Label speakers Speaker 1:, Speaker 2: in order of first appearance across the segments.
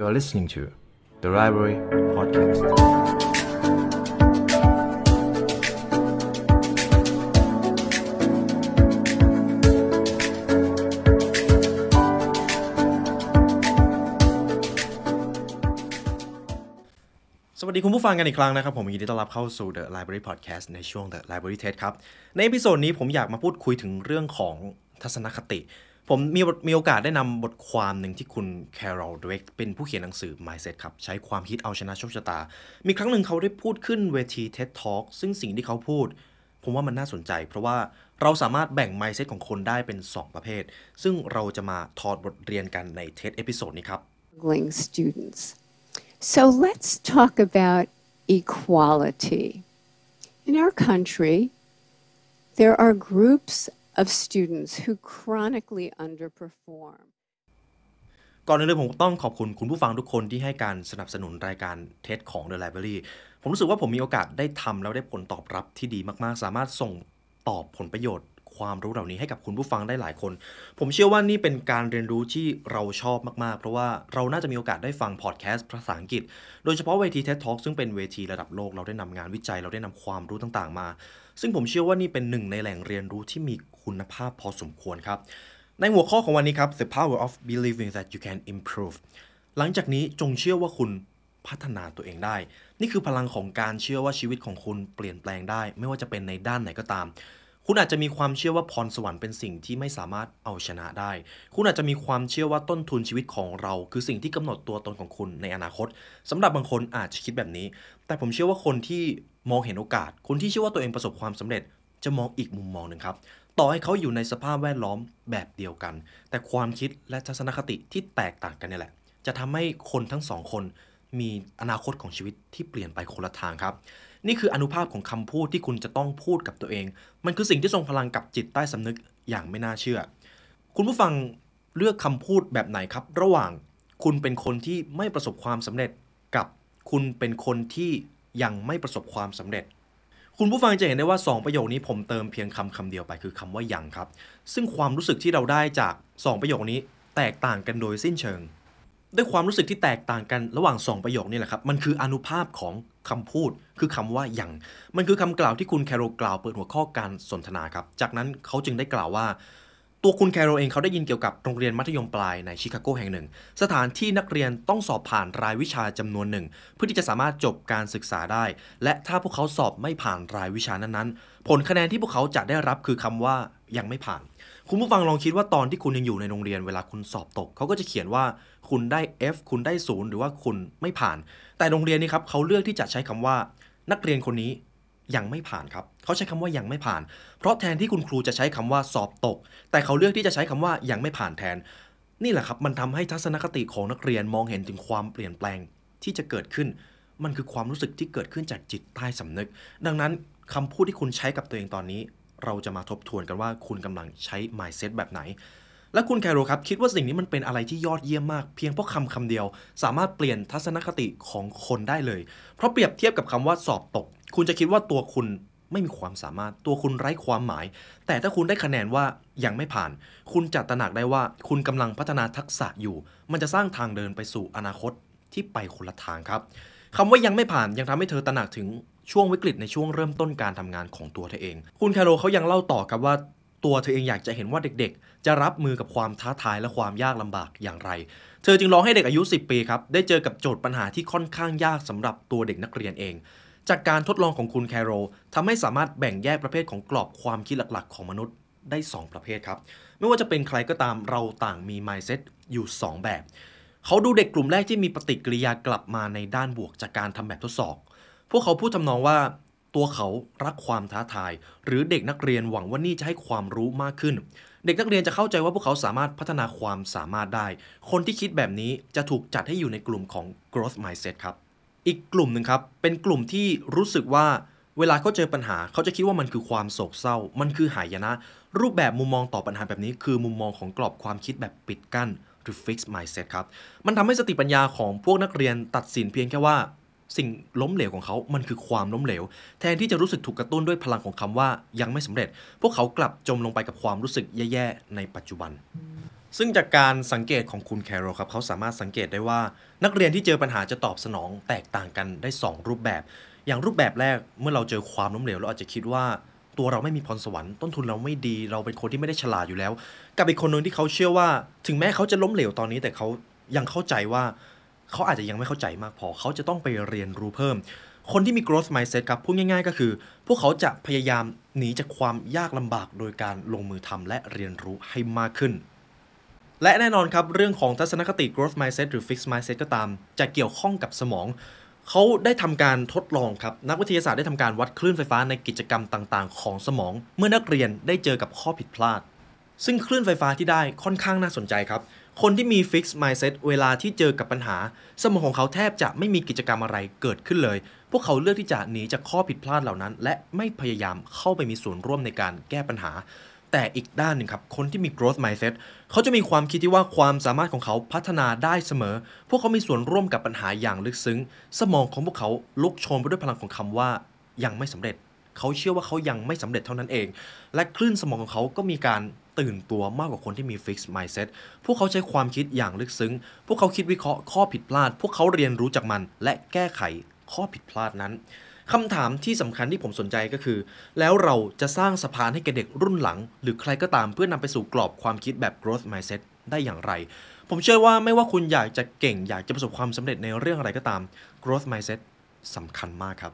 Speaker 1: You are listening to the Library Podcast.
Speaker 2: สวัสดีคุณผู้ฟังกันอีกครั้งนะครับ ผมยินดีต้อนรับเข้าสู่ The Library Podcast ในช่วง The Library TED ครับ ใน episode นี้ผมอยากมาพูดคุยถึงเรื่องของทัศนคติ ผมมีมีโอกาสได้นำบทความหนึ่งที่คุณ Carol Dweck เป็นผู้เขียนหนังสือ Mindset ครับ ใช้ความคิดเอาชนะโชคชะตา มีครั้งหนึ่งเขาได้พูดขึ้นเวที TED Talk ซึ่งสิ่งที่เขาพูด ผมว่ามันน่าสนใจ เพราะว่าเราสามารถแบ่ง mindset ของคนได้เป็น 2 ประเภท ซึ่งเราจะมาถอดบทเรียนกันใน TED episode นี้ครับ
Speaker 3: students. So let's talk about equality. In our country, there are groups of students who chronically underperform.
Speaker 2: ก่อนอื่นเลยผมต้องขอบคุณคุณผู้ฟังทุกคนที่ให้การสนับสนุนรายการเทสของ The Library ผมรู้สึกว่าผมมีโอกาสได้ทำแล้วได้ผลตอบรับที่ดีมากๆ สามารถส่งตอบผลประโยชน์ ความรู้เหล่านี้ให้กับคุณผู้ฟังได้หลายคน ผมเชื่อว่านี่เป็นการเรียนรู้ที่เราชอบมากๆ เพราะว่าเราน่าจะมีโอกาสได้ฟังพอดแคสต์ภาษาอังกฤษ โดยเฉพาะเวที TED Talk ซึ่งเป็นเวทีระดับโลกเราได้นำงานวิจัยเราได้นำความรู้ต่างๆ มา ซึ่งผมเชื่อว่านี่เป็นหนึ่งในแหล่งเรียนรู้ที่มีคุณภาพพอสมควรครับ ในหัวข้อของวันนี้ครับ the power of believing that you can improve หลังจากนี้จงเชื่อว่าคุณพัฒนาตัวเองได้ นี่คือพลังของการเชื่อว่าชีวิตของคุณเปลี่ยนแปลงได้ ไม่ว่าจะเป็นในด้านไหนก็ตาม คุณอาจจะมีความเชื่อว่าพรสวรรค์เป็นสิ่งที่ไม่สามารถเอาชนะได้ คุณอาจจะมีความเชื่อว่าต้นทุนชีวิตของเรา คือสิ่งที่กำหนดตัวตนของคุณในอนาคตสำหรับบางคนอาจจะคิดแบบนี้ แต่ผมเชื่อว่าคนที่มองเห็นโอกาส คนที่เชื่อว่าตัวเองประสบความสำเร็จ จะมองอีกมุมมองหนึ่งครับ ต่อให้เขาอยู่ในสภาพแวดล้อมแบบเดียวกัน แต่ความคิดและทัศนคติที่แตกต่างกันนี่แหละ จะทำให้คนทั้งสองคน มีอนาคตของชีวิตที่เปลี่ยนไปคนละทางครับ นี่คืออนุภาพของคำพูดที่คุณจะต้องพูดกับตัวเอง มันคือสิ่งที่ทรงพลังกับจิตใต้สำนึกอย่างไม่น่าเชื่อ คุณผู้ฟังเลือกคำพูดแบบไหนครับ ระหว่างคุณเป็นคนที่ไม่ประสบความสำเร็จกับคุณเป็นคนที่ยังไม่ประสบความสำเร็จ คุณผู้ฟังจะเห็นได้ว่า 2 ประโยคนี้ผมเติมเพียงคำคำเดียวไปคือคำว่ายังครับ ซึ่งความรู้สึกที่เราได้จาก 2 ประโยคนี้แตกต่างกันโดยสิ้นเชิง ด้วยความรู้สึกที่แตกต่างกันระหว่าง 2 ประโยคนี่แหละครับ มันคืออนุภาพของคำพูด คือคำว่าอยังมันคือคำกล่าวที่คุณแคโรกล่าวเปิดหัวข้อการสนทนาครับ จากนั้นเขาจึงได้กล่าวว่า ตัวคุณแคโรเองเขาได้ยินเกี่ยวกับโรงเรียนมัธยมปลายในชิคาโกแห่งหนึ่ง สถานที่นักเรียนต้องสอบผ่านรายวิชาจำนวนหนึ่ง เพื่อที่จะสามารถจบการศึกษาได้ และถ้าพวกเขาสอบไม่ผ่านรายวิชานั้นๆ ผลคะแนนที่พวกเขาจะได้รับคือคำว่ายังไม่ผ่าน คุณผู้ฟังลองคิดว่าตอนที่คุณยังอยู่ในโรงเรียนเวลาคุณสอบตกเขาก็จะเขียนว่า คุณได้ F คุณได้ศูนย์หรือว่าคุณไม่ผ่าน แต่โรงเรียนนี้ครับเขาเลือกที่จะใช้คำว่า นักเรียนคนนี้ยังไม่ผ่านครับเขาใช้คำว่ายังไม่ผ่าน เพราะแทนที่คุณครูจะใช้คำว่าสอบตก แต่เขาเลือกที่จะใช้คำว่ายังไม่ผ่านแทน นี่แหละครับมันทำให้ทัศนคติของนักเรียนมองเห็นถึงความเปลี่ยนแปลงที่จะเกิดขึ้น มันคือความรู้สึกที่เกิดขึ้นจากจิตใต้สำนึก ดังนั้นคำพูดที่คุณใช้กับตัวเองตอนนี้ เราจะมาทบทวนกันว่าคุณกำลังใช้ mindset แบบไหน และคุณแคโรครับ คิดว่าสิ่งนี้มันเป็นอะไรที่ยอดเยี่ยมมาก เพียงเพราะคำคำเดียว สามารถเปลี่ยนทัศนคติของคนได้เลย เพราะเปรียบเทียบกับคำว่าสอบตก คุณจะคิดว่าตัวคุณไม่มีความสามารถตัวคุณไร้ความหมาย แต่ถ้าคุณได้คะแนนว่ายังไม่ผ่าน คุณจะตระหนักได้ว่าคุณกำลังพัฒนาทักษะอยู่ มันจะสร้างทางเดินไปสู่อนาคตที่ไปคนละทางครับคำว่ายังไม่ผ่านยังทำให้เธอตระหนักถึงช่วงวิกฤตในช่วงเริ่มต้นการทำงานของตัวเธอเอง คุณแคโรเขายังเล่าต่อครับว่า ตัวเธอเองอยากจะเห็นว่าเด็กๆ จะรับมือกับความท้าทายและความยากลำบากอย่างไร เธอจึงร้องให้เด็กอายุ 10 ปีครับ ได้เจอกับโจทย์ปัญหาที่ค่อนข้างยากสำหรับตัวเด็กนักเรียนเอง จากการทดลองของคุณแคโรทำให้สามารถแบ่งแยกประเภทของกรอบความคิดหลักๆ ของมนุษย์ได้ 2 ประเภทครับ ไม่ว่าจะเป็นใครก็ตามเราต่างมี mindset อยู่ 2 แบบ เขาดูเด็กกลุ่มแรกที่มีปฏิกิริยากลับมาในด้านบวกจากการทำแบบทดสอบ พวกเขาพูดทำนองว่า ตัวเขารักความท้าทาย หรือเด็กนักเรียนหวังว่านี่จะให้ความรู้มากขึ้น เด็กนักเรียนจะเข้าใจว่าพวกเขาสามารถพัฒนาความสามารถได้ คนที่คิดแบบนี้จะถูกจัดให้อยู่ในกลุ่มของ growth mindset ครับ อีกกลุ่มหนึ่งครับ เป็นกลุ่มที่รู้สึกว่าเวลาเขาเจอปัญหาเขาจะคิดว่ามันคือความโศกเศร้า มันคือหายนะ รูปแบบมุมมองต่อปัญหาแบบนี้ คือมุมมองของกรอบความคิดแบบปิดกั้นหรือ fixed mindset ครับ มันทำให้สติปัญญาของพวกนักเรียนตัดสินเพียงแค่ว่า สิ่งล้มเหลวของเขา มันคือความล้มเหลว แทนที่จะรู้สึกถูกกระตุ้นด้วยพลังของคำว่ายังไม่สำเร็จ พวกเขากลับจมลงไปกับความรู้สึกแย่ๆ ในปัจจุบัน ซึ่งจากการสังเกตของคุณแคโรครับ เขาสามารถสังเกตได้ว่า นักเรียนที่เจอปัญหาจะตอบสนองแตกต่างกันได้ 2 รูปแบบ อย่างรูปแบบแรกเมื่อเราเจอความล้มเหลวเราอาจจะคิดว่าตัวเราไม่มีพรสวรรค์ต้นทุนเราไม่ดี เราเป็นคนที่ไม่ได้ฉลาดอยู่แล้ว กับอีกคนหนึ่งที่เขาเชื่อว่า ถึงแม้เขาจะล้มเหลวตอนนี้แต่เขายังเข้าใจว่า เขาอาจจะยังไม่เข้าใจมากพอ เขาจะต้องไปเรียนรู้เพิ่ม คนที่มี growth mindset ครับพูดง่าย ๆ ก็คือ พวกเขาจะพยายามหนีจากความยากลำบากโดยการลงมือทำและเรียนรู้ให้มากขึ้นและแน่นอนครับ เรื่องของทัศนคติ growth mindset หรือ fixed mindset ก็ตาม จะเกี่ยวข้องกับสมอง เขาได้ทำการทดลองครับ นักวิทยาศาสตร์ได้ทำการวัดคลื่นไฟฟ้าในกิจกรรมต่างๆ ของสมอง เมื่อนักเรียนได้เจอกับข้อผิดพลาด ซึ่งคลื่นไฟฟ้าที่ได้ค่อนข้างน่าสนใจครับ คนที่มี fixed mindset เวลาที่เจอกับปัญหา สมองของเขาแทบจะไม่มีกิจกรรมอะไรเกิดขึ้นเลย พวกเขาเลือกที่จะหนีจากข้อผิดพลาดเหล่านั้น และไม่พยายามเข้าไปมีส่วนร่วมในการแก้ปัญหา แต่อีกด้านหนึ่งครับ คนที่มี growth mindset เขาจะมีความคิดที่ว่าความสามารถของเขาพัฒนาได้เสมอ พวกเขามีส่วนร่วมกับปัญหาอย่างลึกซึ้ง สมองของพวกเขาลุกโชนไปด้วยพลังของคำว่ายังไม่สำเร็จ เขาเชื่อว่าเขายังไม่สำเร็จเท่านั้นเอง และคลื่นสมองของเขาก็มีการ ตื่นตัวมากกว่าคนที่มี fixed mindset พวกเขาใช้ความคิดอย่างลึกซึ้ง พวกเขาคิดวิเคราะห์ข้อผิดพลาด พวกเขาเรียนรู้จากมันและแก้ไขข้อผิดพลาดนั้นคำถามที่สำคัญที่ผมสนใจก็คือ แล้วเราจะสร้างสะพานให้แก่เด็กรุ่นหลัง หรือใครก็ตามเพื่อนำไปสู่กรอบความคิดแบบ growth mindset ได้อย่างไร ผมเชื่อว่าไม่ว่าคุณอยากจะเก่งอยากจะประสบความสำเร็จในเรื่องอะไรก็ตาม growth mindset สำคัญมากครับ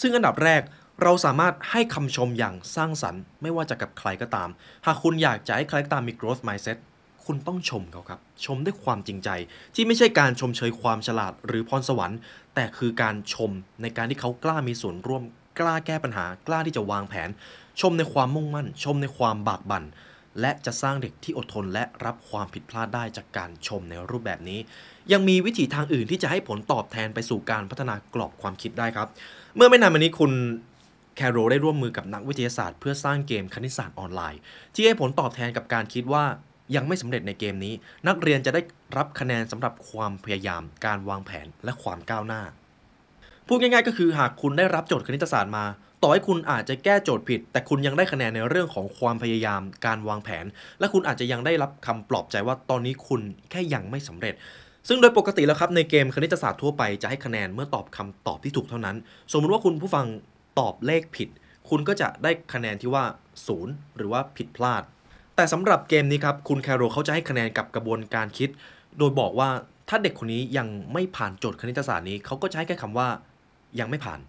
Speaker 2: ซึ่งอันดับแรก เราสามารถให้คำชมอย่างสร้างสรรค์ ไม่ว่าจะกับใครก็ตาม หากคุณอยากจะให้ใครก็ตามมี growth mindset คุณต้องชมเขาครับ ชมด้วยความจริงใจ ที่ไม่ใช่การชมเชยความฉลาดหรือพรสวรรค์ แต่คือการชมในการที่เขากล้ามีส่วนร่วม กล้าแก้ปัญหา กล้าที่จะวางแผน ชมในความมุ่งมั่น ชมในความบากบั่น และจะสร้างเด็กที่อดทนและรับความผิดพลาดได้จากการชมในรูปแบบนี้ ยังมีวิธีทางอื่นที่จะให้ผลตอบแทนไปสู่การพัฒนากรอบความคิดได้ครับ เมื่อไม่นานมานี้คุณ แคโรได้ร่วมมือกับนักวิทยาศาสตร์เพื่อสร้างเกมคณิตศาสตร์ออนไลน์ ที่ให้ผลตอบแทนกับการคิดว่ายังไม่สำเร็จในเกมนี้ นักเรียนจะได้รับคะแนนสำหรับความพยายาม การวางแผนและความก้าวหน้า พูดง่ายๆ ก็คือหากคุณได้รับโจทย์คณิตศาสตร์มา ต่อให้คุณอาจจะแก้โจทย์ผิด แต่คุณยังได้คะแนนในเรื่องของความพยายาม การวางแผน และคุณอาจจะยังได้รับคำปลอบใจว่าตอนนี้คุณแค่ยังไม่สำเร็จ ซึ่งโดยปกติแล้วครับในเกมคณิตศาสตร์ทั่วไปจะให้คะแนนเมื่อตอบคำตอบที่ถูกเท่านั้น สมมติว่าคุณผู้ฟัง ตอบเลขผิด คุณก็จะได้คะแนนที่ว่าศูนย์หรือว่าผิดพลาด แต่สำหรับเกมนี้ครับคุณแคโรเขาจะให้คะแนนกับกระบวนการคิด โดยบอกว่าถ้าเด็กคนนี้ยังไม่ผ่านโจทย์คณิตศาสตร์นี้เขาก็จะให้แค่คำว่ายังไม่ผ่าน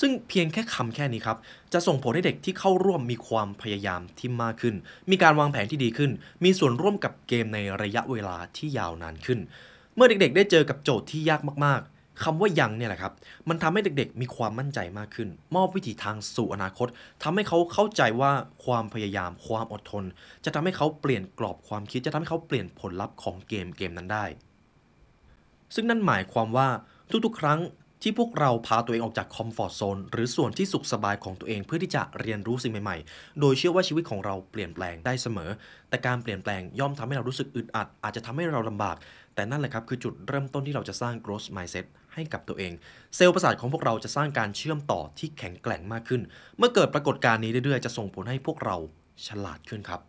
Speaker 2: ซึ่งเพียงแค่คำแค่นี้ครับ จะส่งผลให้เด็กที่เข้าร่วมมีความพยายามที่มากขึ้น มีการวางแผนที่ดีขึ้น มีส่วนร่วมกับเกมในระยะเวลาที่ยาวนานขึ้น เมื่อเด็กๆ ได้เจอกับโจทย์ที่ยากมาก คำว่ายังเนี่ยแหละครับ มันทำให้เด็กๆ มีความมั่นใจมากขึ้น มอบวิถีทางสู่อนาคตทำให้เขาเข้าใจว่าความพยายาม ความอดทน จะทำให้เขาเปลี่ยนกรอบความคิด จะทำให้เขาเปลี่ยนผลลัพธ์ของเกมเกมนั้นได้ ซึ่งนั่นหมายความว่าทุกๆ ครั้งที่พวกเราพาตัวเองออกจากคอมฟอร์ทโซนหรือส่วนที่สุขสบายของตัวเองเพื่อที่จะเรียนรู้สิ่งใหม่ๆ โดยเชื่อว่าชีวิตของเราเปลี่ยนแปลงได้เสมอ แต่การเปลี่ยนแปลงย่อมทำให้เรารู้สึกอึดอัด อาจจะทำให้เราลำบาก แต่นั่นแหละครับคือจุดเริ่มต้นที่เราจะสร้าง growth mindset ให้กับตัวเอง เซลล์ประสาทของพวกเราจะสร้างการเชื่อมต่อที่แข็งแกร่งมากขึ้น เมื่อเกิดปรากฏการณ์นี้เรื่อยๆ จะส่งผลให้พวกเราฉลาดขึ้นครับ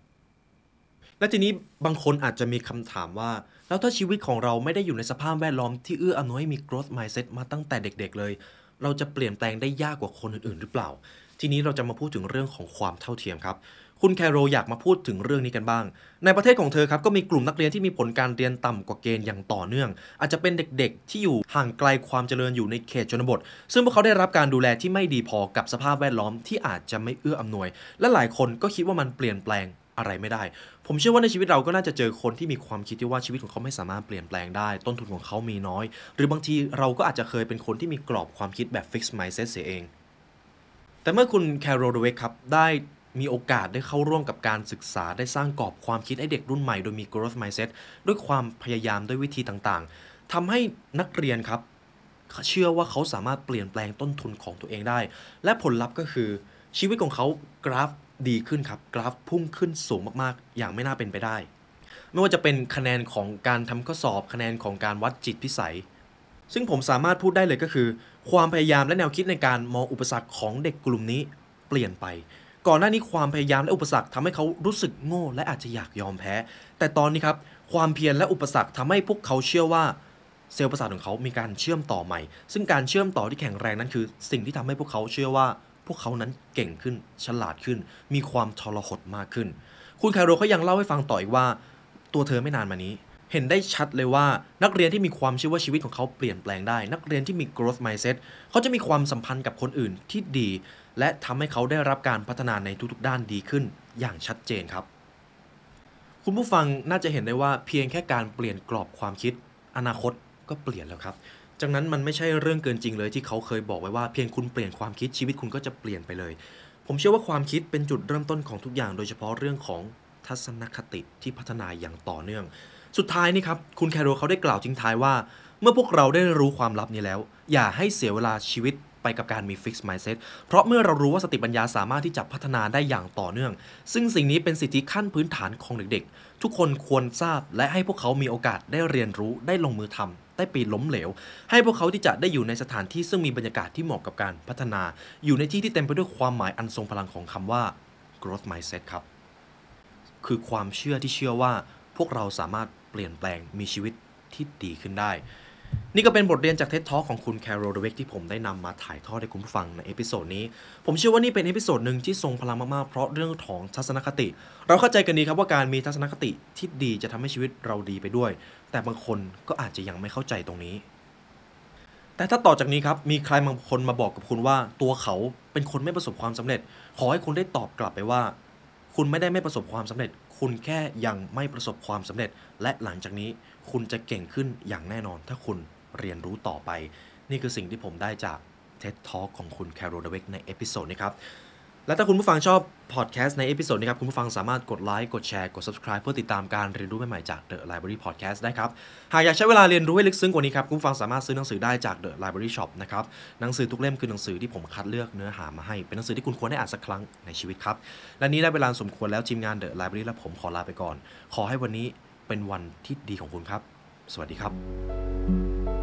Speaker 2: และทีนี้บางคนอาจจะมีคำถามว่า แล้วถ้าชีวิตของเราไม่ได้อยู่ในสภาพแวดล้อมที่เอื้ออำนวยให้มี growth mindset มาตั้งแต่เด็ก ๆ เลย เราจะเปลี่ยนแปลงได้ยากกว่าคนอื่นๆ หรือเปล่า ทีนี้เราจะมาพูดถึงเรื่องของความเท่าเทียมครับ คุณแคโรอยากมาพูดถึงเรื่องนี้กันบ้าง ในประเทศของเธอครับก็มีกลุ่มนักเรียนที่มีผลการเรียนต่ำกว่าเกณฑ์อย่างต่อเนื่อง อาจจะเป็นเด็กๆ ที่อยู่ห่างไกลความเจริญอยู่ในเขตชนบท ซึ่งพวกเขาได้รับการดูแลที่ไม่ดีพอกับสภาพแวดล้อมที่อาจจะไม่เอื้ออำนวย และหลายคนก็คิดว่ามันเปลี่ยนแปลงอะไรไม่ได้ ผมเชื่อว่าในชีวิตเราก็น่าจะเจอคนที่มีความคิดที่ว่าชีวิตของเขาไม่สามารถเปลี่ยนแปลงได้ ต้นทุนของเขามีน้อย หรือบางทีเราก็อาจจะเคยเป็นคนที่มีกรอบความคิดแบบ fixed mindset เสียเอง แต่เมื่อคุณแคโรลเวกครับได้ มีโอกาสได้เข้าร่วมกับการศึกษาได้สร้างกรอบความคิดให้เด็กรุ่นใหม่โดยมี growth mindset ด้วยความพยายามด้วยวิธีต่างๆทำให้นักเรียนครับ เชื่อว่าเขาสามารถเปลี่ยนแปลงต้นทุนของตัวเองได้ และผลลัพธ์ก็คือชีวิตของเขากราฟดีขึ้นครับ กราฟพุ่งขึ้นสูงมากๆ อย่างไม่น่าเป็นไปได้ ไม่ว่าจะเป็นคะแนนของการทำข้อสอบคะแนนของการวัดจิตพิสัย ซึ่งผมสามารถพูดได้เลยก็คือ ความพยายามและแนวคิดในการมองอุปสรรคของเด็กกลุ่มนี้เปลี่ยนไป ก่อนหน้านี้ความพยายามและอุปสรรคทำให้เขารู้สึกโง่ และอาจจะอยากยอมแพ้ แต่ตอนนี้ครับความเพียรและอุปสรรคทำให้พวกเขาเชื่อว่าเซลล์ประสาทของเขามีการเชื่อมต่อใหม่ ซึ่งการเชื่อมต่อที่แข็งแรงนั้นคือ สิ่งที่ทำให้พวกเขาเชื่อว่า พวกเขานั้นเก่งขึ้น ฉลาดขึ้น มีความทรหดมากขึ้น คุณแคโรเขายังเล่าให้ฟังต่ออีกว่า ตัวเธอไม่นานมานี้ เห็นได้ชัดเลยว่านักเรียนที่มีความเชื่อว่าชีวิตของเขาเปลี่ยนแปลงได้ นักเรียนที่มี growth mindset เขาจะมีความสัมพันธ์กับคนอื่นที่ดี และทำให้เขาได้รับการพัฒนาในทุกๆด้านดีขึ้นอย่างชัดเจนครับ คุณผู้ฟังน่าจะเห็นได้ว่าเพียงแค่การเปลี่ยนกรอบความคิด อนาคตก็เปลี่ยนแล้วครับจากนั้นมันไม่ใช่เรื่องเกินจริงเลยที่เขาเคยบอกไว้ว่าเพียงคุณเปลี่ยนความคิดชีวิตคุณก็จะเปลี่ยนไปเลย ผมเชื่อว่าความคิดเป็นจุดเริ่มต้นของทุกอย่าง โดยเฉพาะเรื่องของทัศนคติที่พัฒนาอย่างต่อเนื่อง สุดท้ายนี่ครับคุณแคโรเขาได้กล่าวทิ้งท้ายว่า เมื่อพวกเราได้รู้ความลับนี้แล้ว อย่าให้เสียเวลาชีวิต ไปกับการมี fixed mindset เพราะเมื่อเรารู้ว่าสติปัญญาสามารถที่จะพัฒนาได้อย่างต่อเนื่อง ซึ่งสิ่งนี้เป็นสิทธิขั้นพื้นฐานของเด็กๆ ทุกคนควรทราบและให้พวกเขามีโอกาสได้เรียนรู้ได้ลงมือทำได้ปีล้มเหลว ให้พวกเขาที่จะได้อยู่ในสถานที่ซึ่งมีบรรยากาศที่เหมาะกับการพัฒนา อยู่ในที่ที่เต็มไปด้วยความหมายอันทรงพลังของคำว่า growth mindset ครับ คือความเชื่อที่เชื่อว่าพวกเราสามารถเปลี่ยนแปลงมีชีวิตที่ดีขึ้นได้ นี่ก็เป็นบทเรียนจากเท็ d ท a l k ของคุณ Carol Dweck ที่ผมได้นำมาถ่ายทอดให้คุณผู้ฟังใน episode นี้ ผมเชื่อว่านี่เป็น episode หนึ่งที่ทรงพลังมากๆ เพราะเรื่องของทัศนคติ เราเข้าใจกันดีครับว่าการมีทัศนคติที่ดีจะทำให้ชีวิตเราดีไปด้วย แต่บางคนก็อาจจะยังไม่เข้าใจตรงนี้ แต่ถ้าต่อจากนี้ครับ มีใครบางคนมาบอกกับคุณว่า ตัวเขาเป็นคนไม่ประสบความสำเร็จ ขอให้คุณได้ตอบกลับไปว่า คุณไม่ได้ไม่ประสบความสำเร็จ คุณแค่ยังไม่ประสบความสำเร็จ และหลังจากนี้ คุณจะเก่งขึ้นอย่างแน่นอน ถ้าคุณเรียนรู้ต่อไป นี่คือสิ่งที่ผมได้จาก TED Talk ของคุณ Carol Dweck ใน episode นี้ครับและถ้าคุณผู้ฟังชอบพอดแคสต์ใน episode นี้ครับ คุณผู้ฟังสามารถกดไลค์กดแชร์กด subscribe เพื่อติดตามการเรียนรู้ใหม่ๆจาก The Library Podcast ได้ครับ หากอยากใช้เวลาเรียนรู้ให้ลึกซึ้งกว่านี้ครับ คุณผู้ฟังสามารถซื้อหนังสือได้จาก The Library Shop นะครับ หนังสือทุกเล่มคือหนังสือที่ผมคัดเลือกเนื้อหามาให้ เป็นหนังสือที่คุณควรได้อ่านสักครั้งในชีวิตครับ และนี้ได้เวลาสมควรแล้วทีมงาน The Library และผมขอลาไปก่อน ขอให้วันนี้ เป็นวันที่ดีของคุณครับ สวัสดีครับ